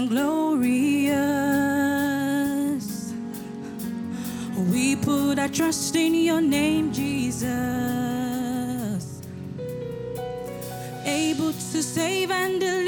and glorious. We put our trust in your name, Jesus. Able to save and deliver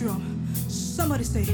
strong. Somebody say,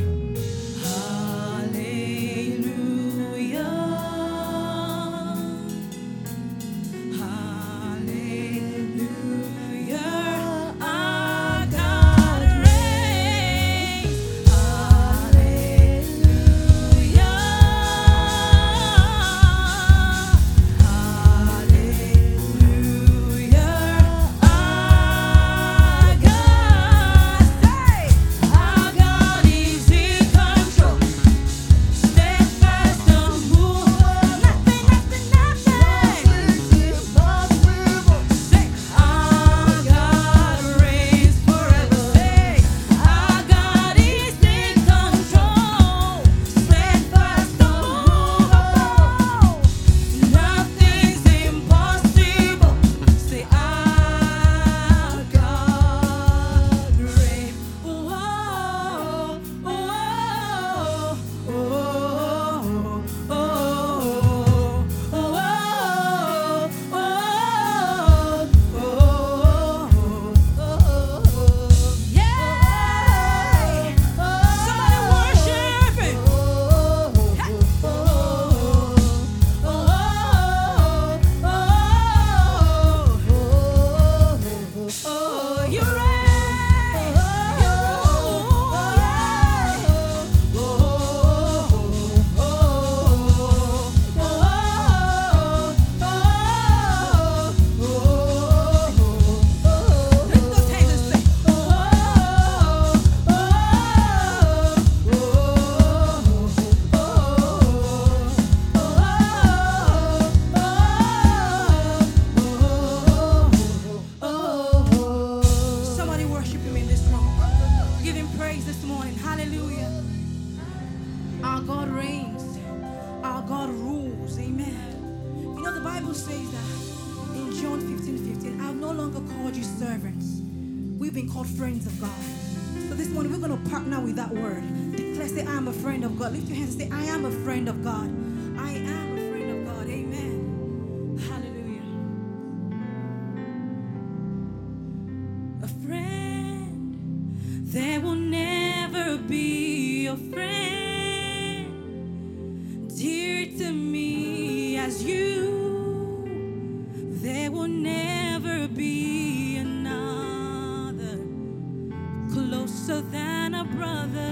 with that word. Declare, say, I am a friend of God. Lift your hands and say, I am a friend of God. I am a friend of God. Amen. Hallelujah. A friend. There will never be a friend dear to me as you. Brother.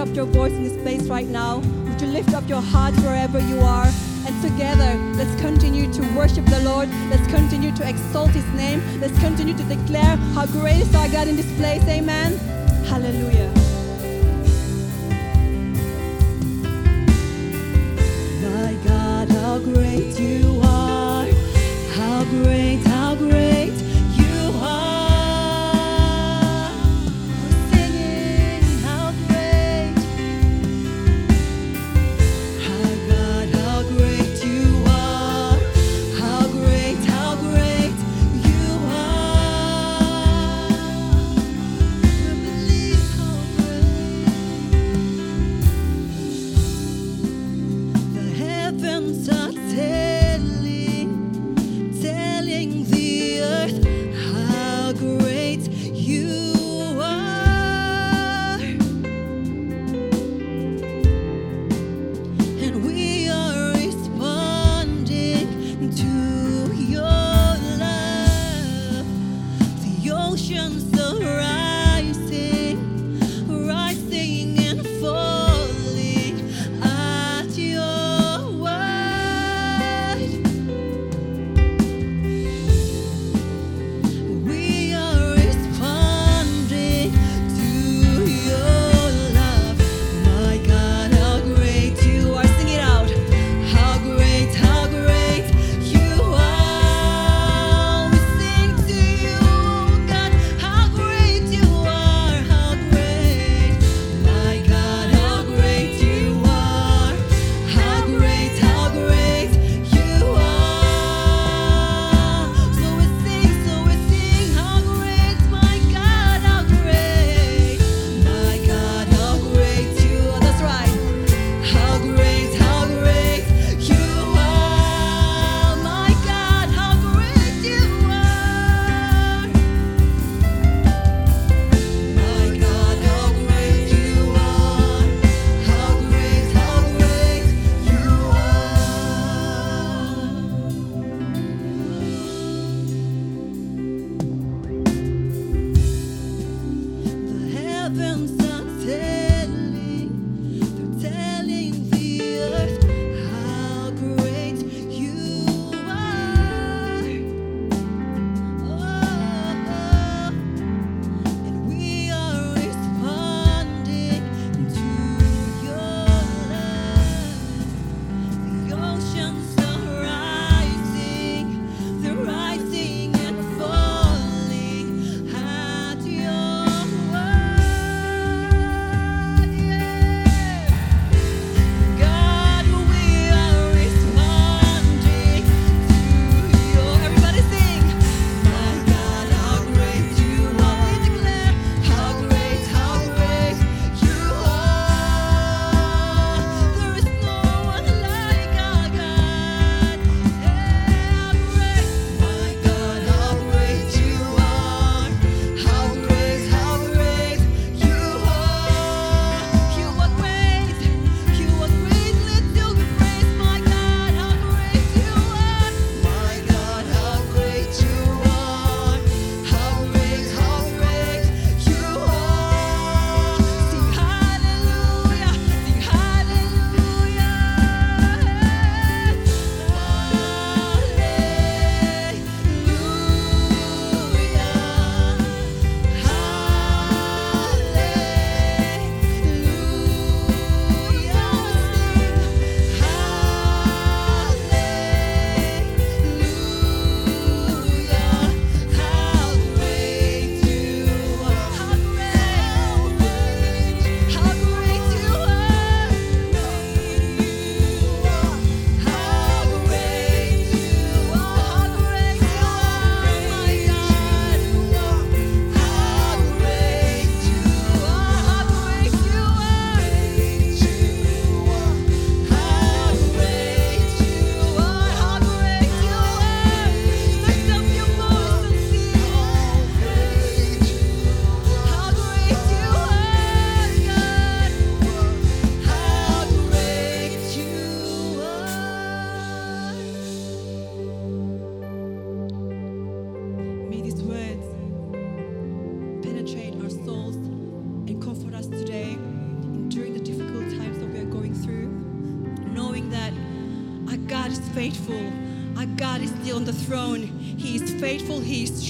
Up your voice in this place right now? Would you lift up your heart wherever you are? And together, let's continue to worship the Lord. Let's continue to exalt His name. Let's continue to declare how great is our God in this place. Amen. Hallelujah.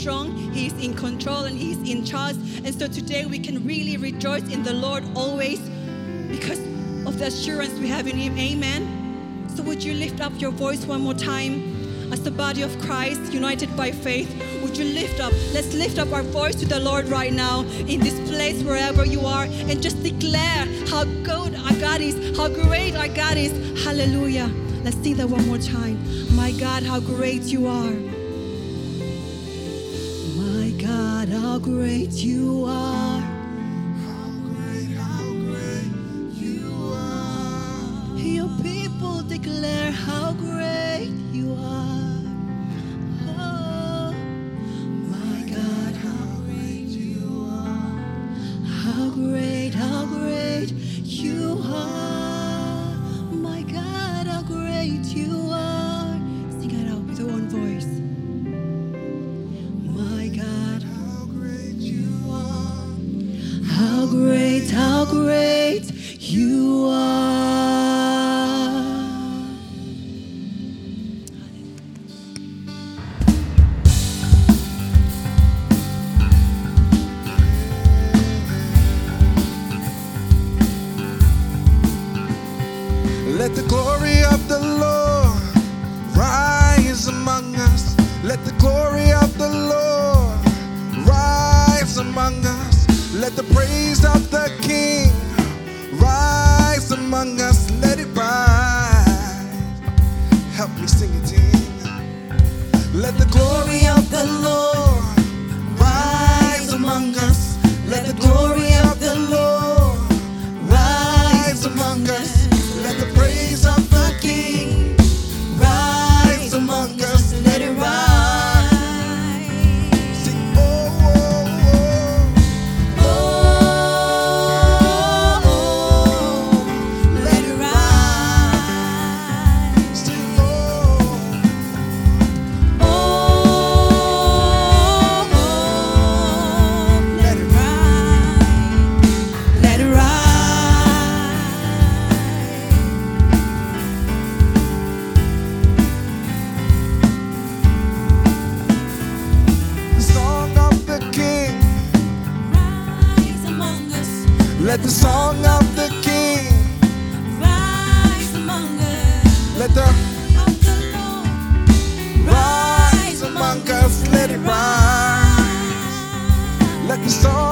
Strong, He is in control, and He is in charge. And so today we can really rejoice in the Lord always because of the assurance we have in Him. Amen. So would you lift up your voice one more time? As the body of Christ, united by faith, would you lift up? Let's lift up our voice to the Lord right now in this place, wherever you are, and just declare how good our God is, how great our God is. Hallelujah. Let's sing that one more time. My God, how great you are. Great you are. Let the glory of the Lord rise among us. Let the glory of the Lord rise among us. Let the praise of the King rise among us. Let it rise. Help me sing it, in. Let the glory of the Lord like song.